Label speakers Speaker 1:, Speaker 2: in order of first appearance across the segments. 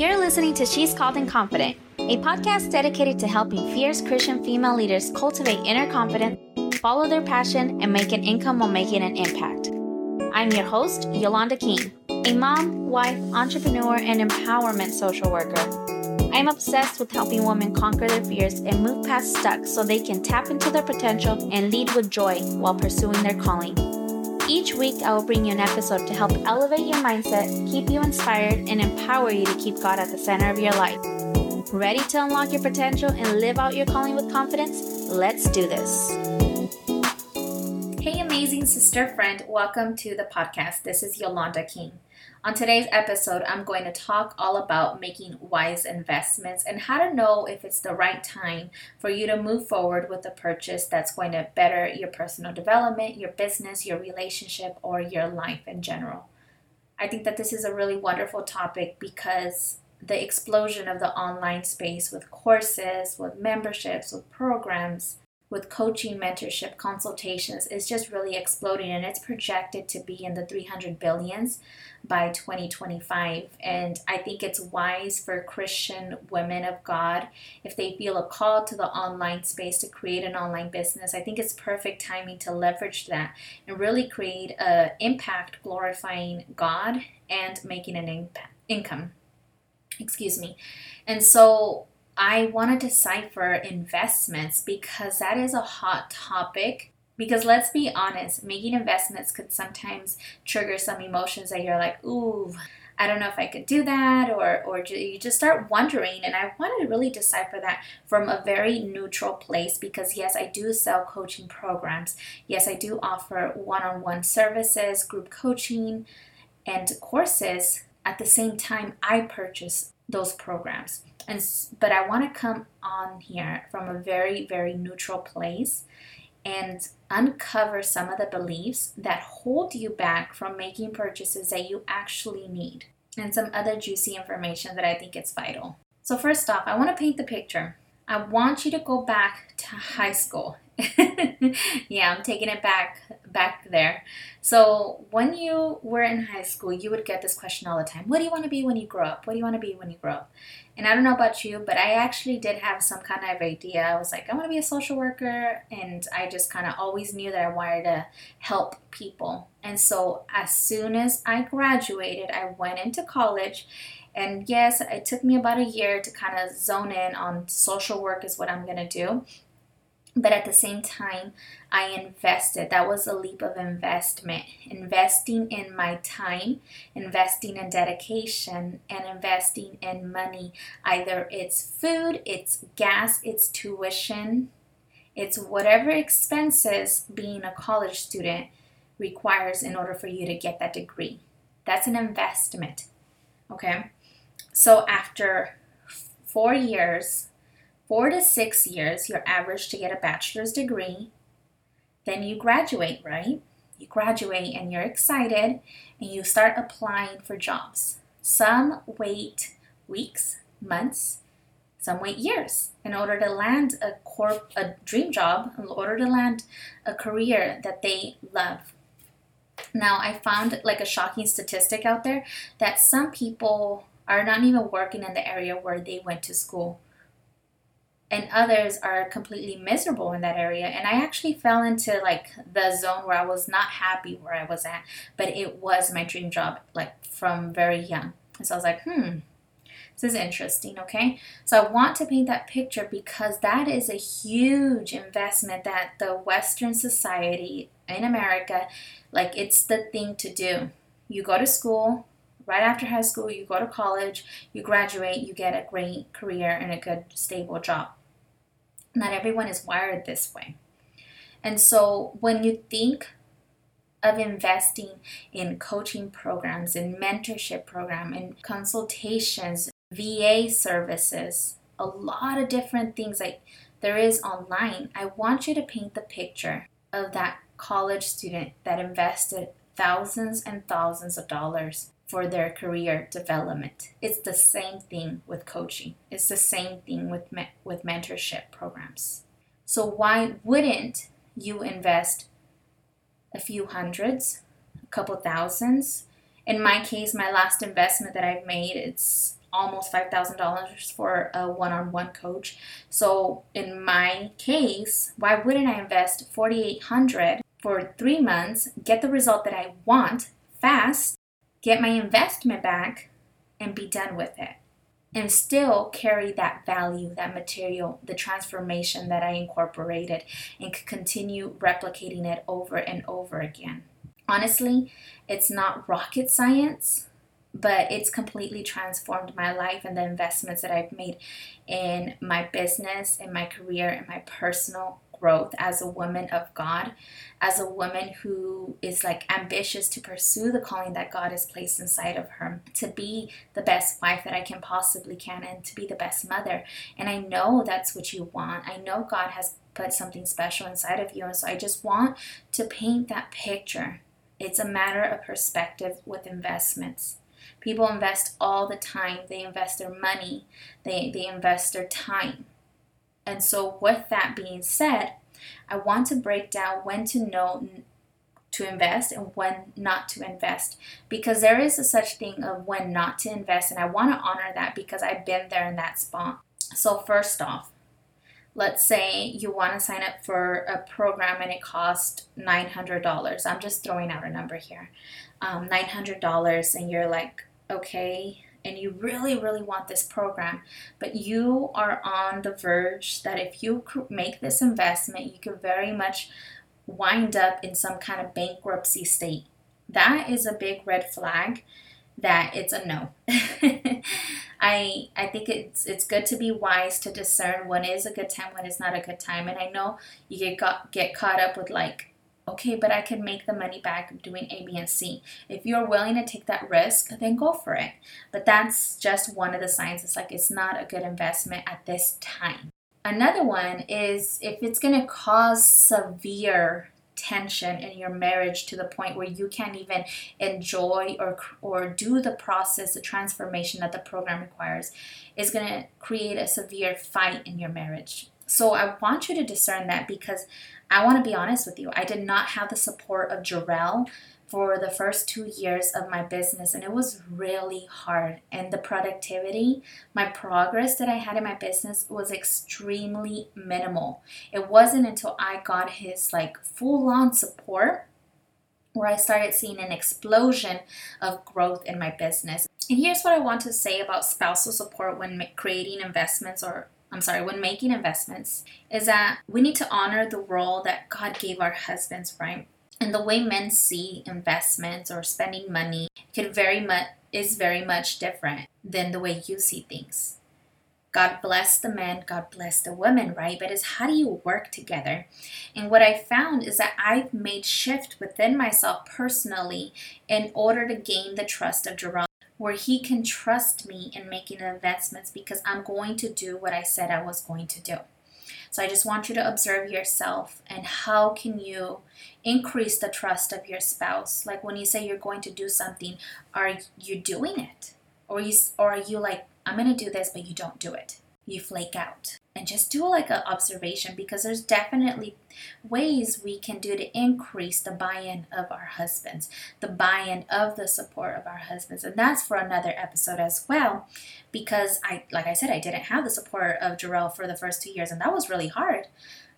Speaker 1: You're listening to She's Called and Confident, a podcast dedicated to helping fierce Christian female leaders cultivate inner confidence, follow their passion, and make an income while making an impact. I'm your host, Yolanda King, a mom, wife, entrepreneur, and empowerment social worker. I'm obsessed with helping women conquer their fears and move past stuck so they can tap into their potential and lead with joy while pursuing their calling. Each week, I will bring you an episode to help elevate your mindset, keep you inspired, and empower you to keep God at the center of your life. Ready to unlock your potential and live out your calling with confidence? Let's do this. Hey, amazing sister friend, welcome to the podcast. This is Yolanda King. On today's episode, I'm going to talk all about making wise investments and how to know if it's the right time for you to move forward with a purchase that's going to better your personal development, your business, your relationship, or your life in general. I think that this is a really wonderful topic because the explosion of the online space with courses, with memberships, with programs, with coaching, mentorship, consultations is just really exploding and it's projected to be in the 300 billions by 2025. And I think it's wise for Christian women of God, if they feel a call to the online space to create an online business, I think it's perfect timing to leverage that and really create an impact glorifying God and making an impact, income. Excuse me. And so I want to decipher investments because that is a hot topic. Because let's be honest, making investments could sometimes trigger some emotions that you're like, ooh, I don't know if I could do that, or or you just start wondering. And I want to really decipher that from a very neutral place because yes, I do sell coaching programs. Yes, I do offer one-on-one services, group coaching, and courses. At the same time, I purchase those programs. And but I want to come on here from a very very neutral place and uncover some of the beliefs that hold you back from making purchases that you actually need and some other juicy information that I think is vital. So first off, I want to paint the picture. I want you to go back to high school. yeah, I'm taking it back back there. So when you were in high school, you would get this question all the time. What do you want to be when you grow up? What do you want to be when you grow up? And I don't know about you, but I actually did have some kind of idea. I was like, I want to be a social worker, and I just kind of always knew that I wanted to help people. And so as soon as I graduated, I went into college and yes, it took me about a year to kind of zone in on social work is what I'm going to do. But at the same time, I invested. That was a leap of investment. Investing in my time, investing in dedication, and investing in money. Either it's food, it's gas, it's tuition, it's whatever expenses being a college student requires in order for you to get that degree. That's an investment. Okay? So after four years, four to six years, your average to get a bachelor's degree, then you graduate, right? You graduate and you're excited and you start applying for jobs. Some wait weeks, months, some wait years in order to land a corp a dream job, in order to land a career that they love. Now, I found like a shocking statistic out there that some people are not even working in the area where they went to school. And others are completely miserable in that area. And I actually fell into like the zone where I was not happy where I was at, but it was my dream job, like from very young. And so I was like, hmm, this is interesting, okay? So I want to paint that picture because that is a huge investment that the Western society in America, like it's the thing to do. You go to school, right after high school, you go to college, you graduate, you get a great career and a good, stable job. Not everyone is wired this way. And so when you think of investing in coaching programs, in mentorship program, in consultations, VA services, a lot of different things like there is online, I want you to paint the picture of that college student that invested thousands and thousands of dollars for their career development. It's the same thing with coaching. It's the same thing with me- with mentorship programs. So why wouldn't you invest a few hundreds, a couple thousands? In my case, my last investment that I've made, it's almost $5,000 for a one on one coach. So, in my case, why wouldn't I invest 4800 for three months, get the result that I want fast, get my investment back, and be done with it? And still carry that value, that material, the transformation that I incorporated, and continue replicating it over and over again. Honestly, it's not rocket science but it's completely transformed my life and the investments that I've made in my business, in my career, in my personal growth as a woman of God, as a woman who is like ambitious to pursue the calling that God has placed inside of her, to be the best wife that I can possibly can and to be the best mother. And I know that's what you want. I know God has put something special inside of you. And so I just want to paint that picture. It's a matter of perspective with investments. People invest all the time. They invest their money, they, they invest their time. And so, with that being said, I want to break down when to know to invest and when not to invest because there is a such thing of when not to invest and I want to honor that because I've been there in that spot. So first off, let's say you want to sign up for a program and it costs $900. I'm just throwing out a number here. Um, $900 and you're like, okay, and you really, really want this program, but you are on the verge that if you make this investment, you could very much wind up in some kind of bankruptcy state. That is a big red flag that it's a no. I I think it's it's good to be wise to discern when is a good time, when is not a good time. And I know you get got, get caught up with like okay, but I can make the money back doing A, B, and C. If you're willing to take that risk, then go for it. But that's just one of the signs. It's like it's not a good investment at this time. Another one is if it's going to cause severe tension in your marriage to the point where you can't even enjoy or or do the process the transformation that the program requires is going to create a severe fight in your marriage so i want you to discern that because I want to be honest with you. I did not have the support of Jarrell for the first two years of my business, and it was really hard. And the productivity, my progress that I had in my business was extremely minimal. It wasn't until I got his like full on support where I started seeing an explosion of growth in my business. And here's what I want to say about spousal support when creating investments or I'm sorry, when making investments, is that we need to honor the role that God gave our husbands, right? And the way men see investments or spending money could very much is very much different than the way you see things. God bless the men, God bless the women, right? But it's how do you work together? And what I found is that I've made shift within myself personally in order to gain the trust of Jerome where he can trust me in making investments because I'm going to do what I said I was going to do. So I just want you to observe yourself and how can you increase the trust of your spouse? Like when you say you're going to do something, are you doing it? Or you or are you like I'm going to do this but you don't do it? You flake out and just do like an observation because there's definitely ways we can do to increase the buy-in of our husbands the buy-in of the support of our husbands and that's for another episode as well because i like i said i didn't have the support of Jarrell for the first two years and that was really hard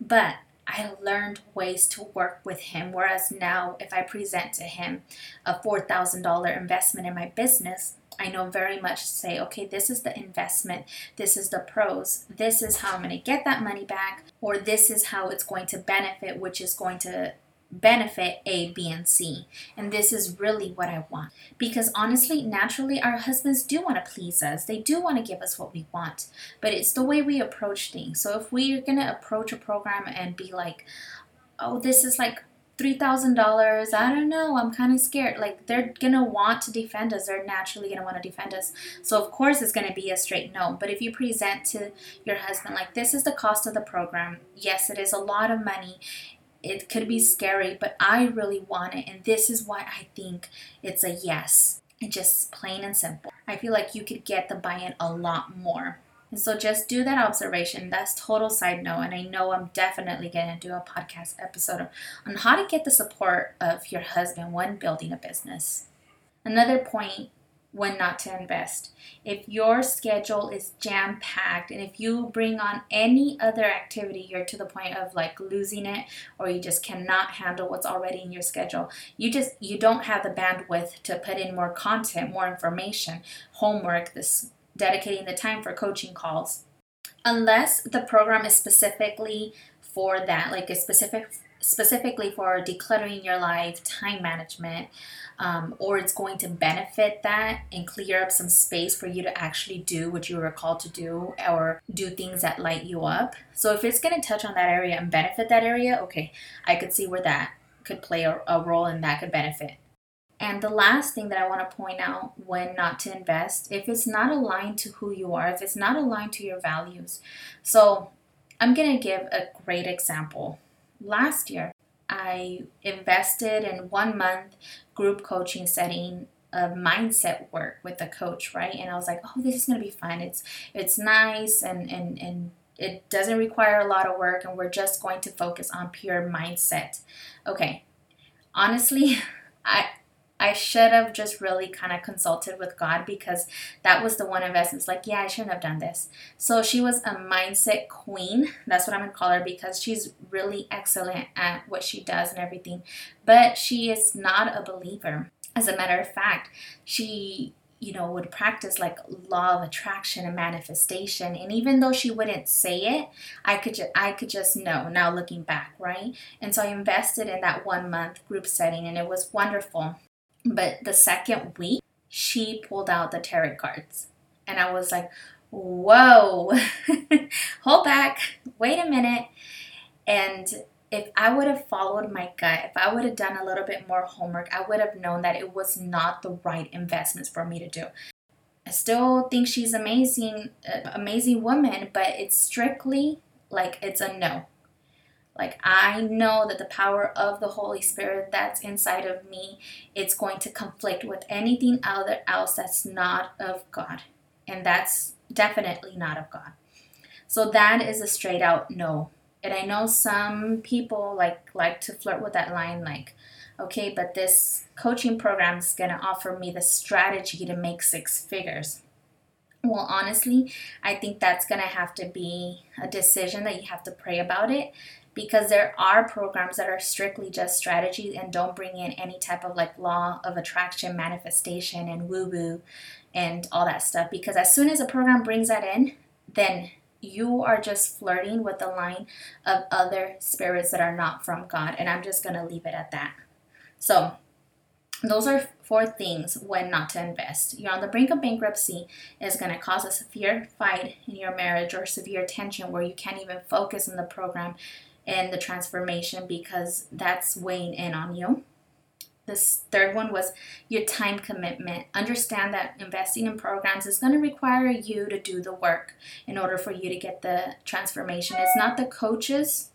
Speaker 1: but I learned ways to work with him. Whereas now, if I present to him a $4,000 investment in my business, I know very much say, okay, this is the investment, this is the pros, this is how I'm going to get that money back, or this is how it's going to benefit, which is going to benefit A, B, and C. And this is really what I want. Because honestly, naturally, our husbands do want to please us. They do want to give us what we want. But it's the way we approach things. So if we're going to approach a program and be like, oh, this is like $3,000. I don't know. I'm kind of scared. Like, they're going to want to defend us. They're naturally going to want to defend us. So, of course, it's going to be a straight no. But if you present to your husband, like, this is the cost of the program, yes, it is a lot of money. It could be scary, but I really want it. And this is why I think it's a yes. It's just plain and simple. I feel like you could get the buy in a lot more. And so just do that observation. That's total side note. And I know I'm definitely going to do a podcast episode on how to get the support of your husband when building a business. Another point when not to invest. If your schedule is jam packed and if you bring on any other activity, you're to the point of like losing it or you just cannot handle what's already in your schedule. You just you don't have the bandwidth to put in more content, more information, homework, this dedicating the time for coaching calls. Unless the program is specifically for that, like a specific specifically for decluttering your life, time management, um, or it's going to benefit that and clear up some space for you to actually do what you were called to do or do things that light you up. So if it's going to touch on that area and benefit that area, okay, I could see where that could play a, a role and that could benefit. And the last thing that I want to point out when not to invest, if it's not aligned to who you are, if it's not aligned to your values. So I'm going to give a great example. Last year, I invested in one month group coaching setting of mindset work with the coach, right? And I was like, oh, this is gonna be fun. It's it's nice and and and it doesn't require a lot of work and we're just going to focus on pure mindset. Okay. Honestly, I I should have just really kind of consulted with God because that was the one investment. Like, yeah, I shouldn't have done this. So she was a mindset queen. That's what I'm gonna call her because she's really excellent at what she does and everything. But she is not a believer. As a matter of fact, she you know would practice like law of attraction and manifestation and even though she wouldn't say it i could just i could just know now looking back right and so i invested in that one month group setting and it was wonderful but the second week, she pulled out the tarot cards. And I was like, whoa, hold back, wait a minute. And if I would have followed my gut, if I would have done a little bit more homework, I would have known that it was not the right investments for me to do. I still think she's amazing, uh, amazing woman, but it's strictly like it's a no. Like I know that the power of the Holy Spirit that's inside of me, it's going to conflict with anything other else that's not of God. And that's definitely not of God. So that is a straight out no. And I know some people like like to flirt with that line like okay, but this coaching program is going to offer me the strategy to make six figures. Well, honestly, I think that's going to have to be a decision that you have to pray about it because there are programs that are strictly just strategies and don't bring in any type of like law of attraction manifestation and woo woo and all that stuff because as soon as a program brings that in then you are just flirting with the line of other spirits that are not from God and I'm just going to leave it at that. So those are four things when not to invest. You're on the brink of bankruptcy is going to cause a severe fight in your marriage or severe tension where you can't even focus on the program and the transformation because that's weighing in on you. This third one was your time commitment. Understand that investing in programs is going to require you to do the work in order for you to get the transformation. It's not the coach's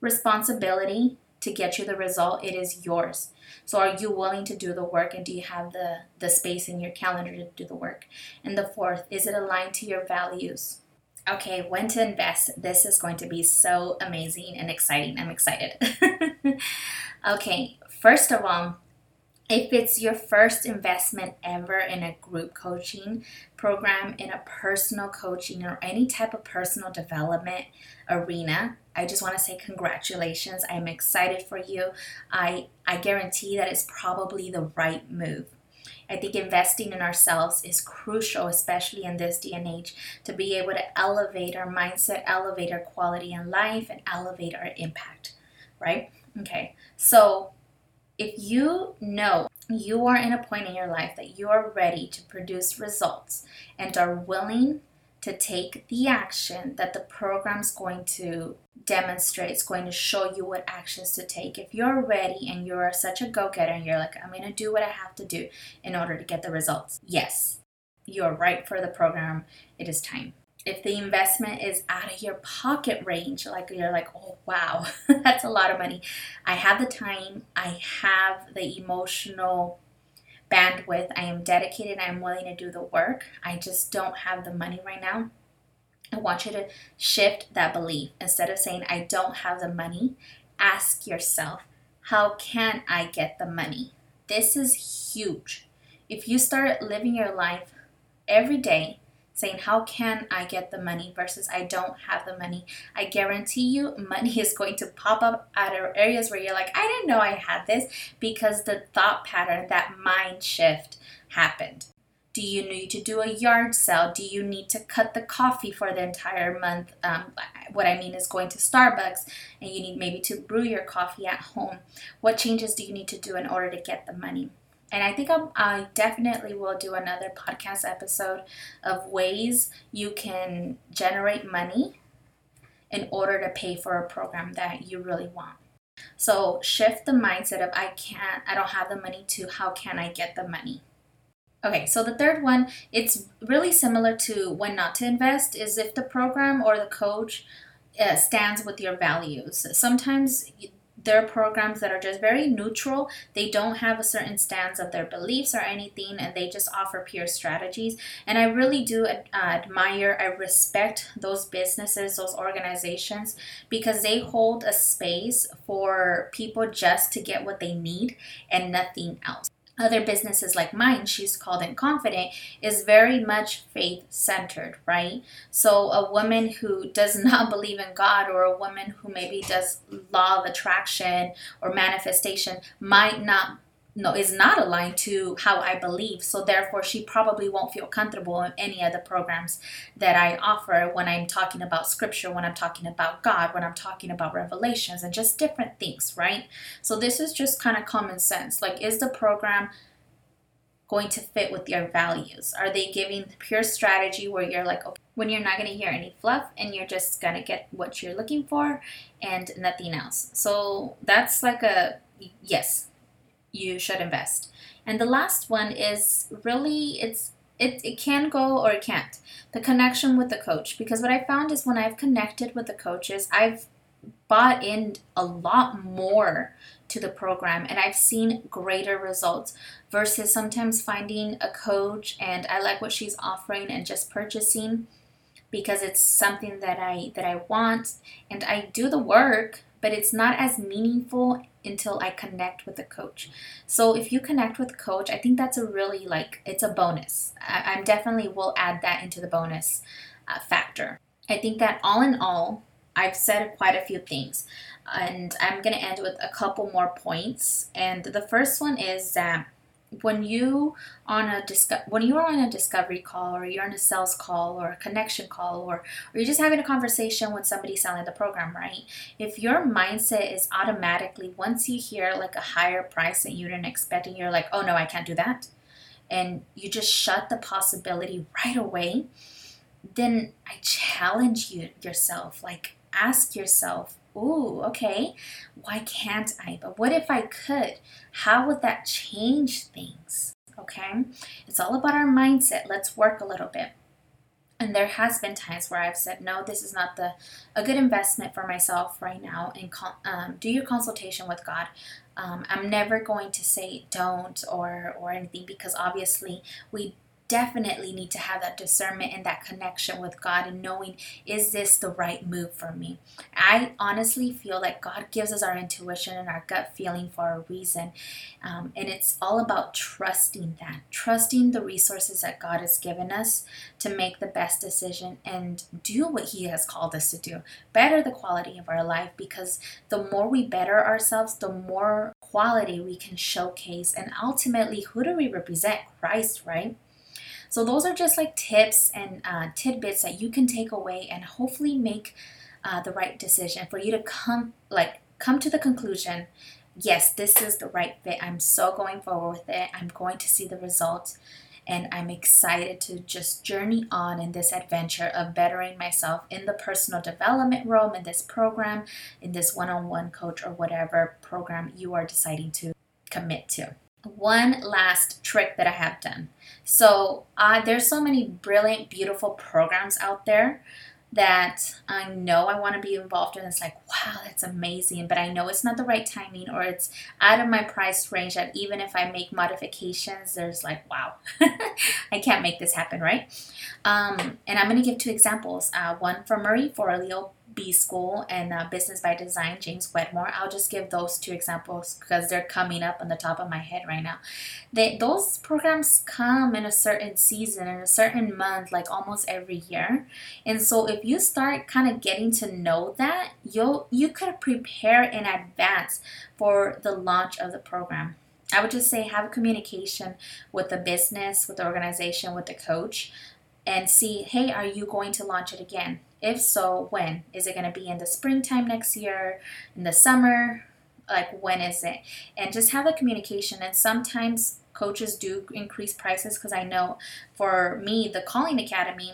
Speaker 1: responsibility to get you the result, it is yours. So are you willing to do the work and do you have the the space in your calendar to do the work? And the fourth, is it aligned to your values? Okay, when to invest. This is going to be so amazing and exciting. I'm excited. okay, first of all, if it's your first investment ever in a group coaching program, in a personal coaching, or any type of personal development arena, I just want to say congratulations. I'm excited for you. I, I guarantee that it's probably the right move. I think investing in ourselves is crucial, especially in this day and age, to be able to elevate our mindset, elevate our quality in life, and elevate our impact, right? Okay, so if you know you are in a point in your life that you are ready to produce results and are willing to take the action that the program's going to demonstrate, it's going to show you what actions to take. If you're ready and you're such a go getter and you're like, I'm going to do what I have to do in order to get the results, yes, you're right for the program. It is time. If the investment is out of your pocket range, like you're like, oh wow, that's a lot of money. I have the time, I have the emotional bandwidth. I am dedicated. I am willing to do the work. I just don't have the money right now. I want you to shift that belief. Instead of saying, I don't have the money, ask yourself, how can I get the money? This is huge. if you start living your life every day saying, How can I get the money versus I don't have the money? I guarantee you, money is going to pop up out of areas where you're like, I didn't know I had this because the thought pattern, that mind shift happened. Do you need to do a yard sale? Do you need to cut the coffee for the entire month? Um, what I mean is going to Starbucks and you need maybe to brew your coffee at home. What changes do you need to do in order to get the money? And I think I'm, i definitely will do another podcast episode of ways you can generate money in order to pay for a program that you really want. So shift the mindset of I can't, I don't have the money to how can I get the money? Okay, so the third one, it's really similar to when not to invest, is if the program or the coach uh, stands with your values. Sometimes there are programs that are just very neutral. They don't have a certain stance of their beliefs or anything, and they just offer peer strategies. And I really do uh, admire, I respect those businesses, those organizations, because they hold a space for people just to get what they need and nothing else other businesses like mine, she's called and Confident, is very much faith centered, right? So a woman who does not believe in God or a woman who maybe does law of attraction or manifestation might not no is not aligned to how I believe. So therefore she probably won't feel comfortable in any of the programs that I offer when I'm talking about scripture, when I'm talking about God, when I'm talking about revelations and just different things, right? So this is just kind of common sense. Like is the program going to fit with your values? Are they giving pure strategy where you're like, okay, when you're not going to hear any fluff and you're just going to get what you're looking for and nothing else? So that's like a yes, you should invest. And the last one is really it's it, it can go or it can't. The connection with the coach. Because what I found is when I've connected with the coaches, I've bought in a lot more to the program and I've seen greater results versus sometimes finding a coach and I like what she's offering and just purchasing because it's something that I that I want and I do the work but it's not as meaningful until I connect with the coach. So if you connect with coach, I think that's a really like it's a bonus. I, am definitely will add that into the bonus uh, factor. I think that all in all, I've said quite a few things, and I'm gonna end with a couple more points. And the first one is that when you on a disco- when you are on a discovery call or you're on a sales call or a connection call or, or you're just having a conversation with somebody selling the program right? If your mindset is automatically once you hear like a higher price that you didn't expect and you're like oh no i can't do that. And you just shut the possibility right away then i challenge you yourself like ask yourself ooh, okay, why can't I? But what if I could? How would that change things? Okay, it's all about our mindset. Let's work a little bit. And there has been times where I've said, no, this is not the a good investment for myself right now. And um, do your consultation with God. Um, I'm never going to say don't or or anything because obviously we definitely need to have that discernment and that connection with God and knowing, is this the right move for me? I honestly feel like God gives us our intuition and our gut feeling for a reason. Um, and it's all about trusting that, trusting the resources that God has given us to make the best decision and do what He has called us to do. Better the quality of our life because the more we better ourselves, the more quality we can showcase. And ultimately, who do we represent? Christ, right? So those are just like tips and uh, tidbits that you can take away and hopefully make uh, the right decision for you to come like come to the conclusion. Yes, this is the right fit. I'm so going forward with it. I'm going to see the results and I'm excited to just journey on in this adventure of bettering myself in the personal development realm, in this program, in this one on one coach, or whatever program you are deciding to commit to one last trick that I have done. So uh, there's so many brilliant, beautiful programs out there that I know I want to be involved in. It's like, wow, that's amazing, but I know it's not the right timing or it's out of my price range. That even if I make modifications, there's like, wow, I can't make this happen, right? Um, and I'm going to give two examples. Uh, one from Marie Forleo B School and uh, Business by Design, James Wedmore. I'll just give those two examples because they're coming up on the top of my head right now. They, those programs come in a certain season, in a certain month, like almost every year. And so if you start kind of getting to know that, you'll you could prepare in advance for the launch of the program. I would just say have communication with the business, with the organization, with the coach, and see, hey, are you going to launch it again? If so, when? Is it going to be in the springtime next year, in the summer? Like, when is it? And just have a communication. And sometimes coaches do increase prices because I know for me, the Calling Academy,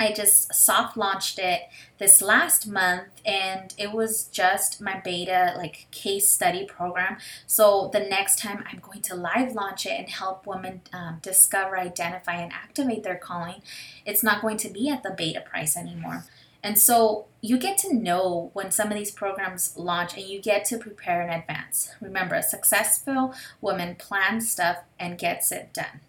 Speaker 1: I just soft launched it this last month and it was just my beta like case study program. So the next time I'm going to live launch it and help women um, discover, identify, and activate their calling, it's not going to be at the beta price anymore. And so you get to know when some of these programs launch and you get to prepare in advance. Remember, a successful woman plans stuff and gets it done.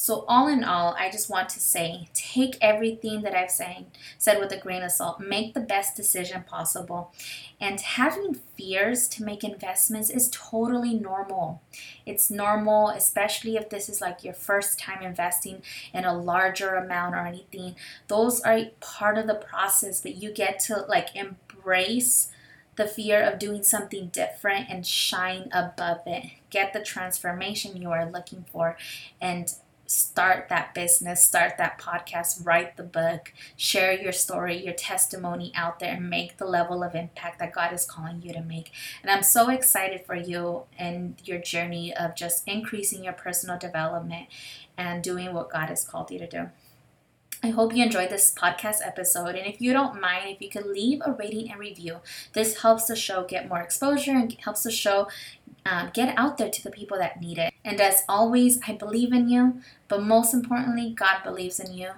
Speaker 1: So, all in all, I just want to say take everything that I've saying, said with a grain of salt. Make the best decision possible. And having fears to make investments is totally normal. It's normal, especially if this is like your first time investing in a larger amount or anything. Those are part of the process that you get to like embrace the fear of doing something different and shine above it. Get the transformation you are looking for and start that business, start that podcast, write the book, share your story, your testimony out there, and make the level of impact that God is calling you to make. And I'm so excited for you and your journey of just increasing your personal development and doing what God has called you to do. I hope you enjoyed this podcast episode. And if you don't mind, if you could leave a rating and review, this helps the show get more exposure and helps the show um, get out there to the people that need it. And as always, I believe in you, but most importantly, God believes in you.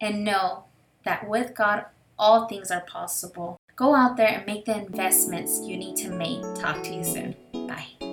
Speaker 1: And know that with God, all things are possible. Go out there and make the investments you need to make. Talk to you soon. Bye.